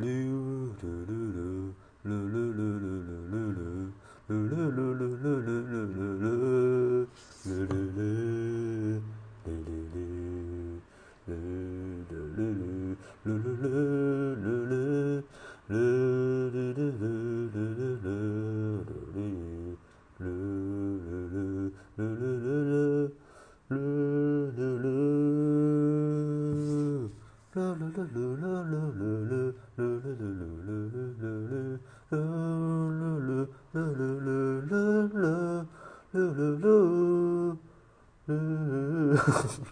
Lulu, Loo, loo, loo.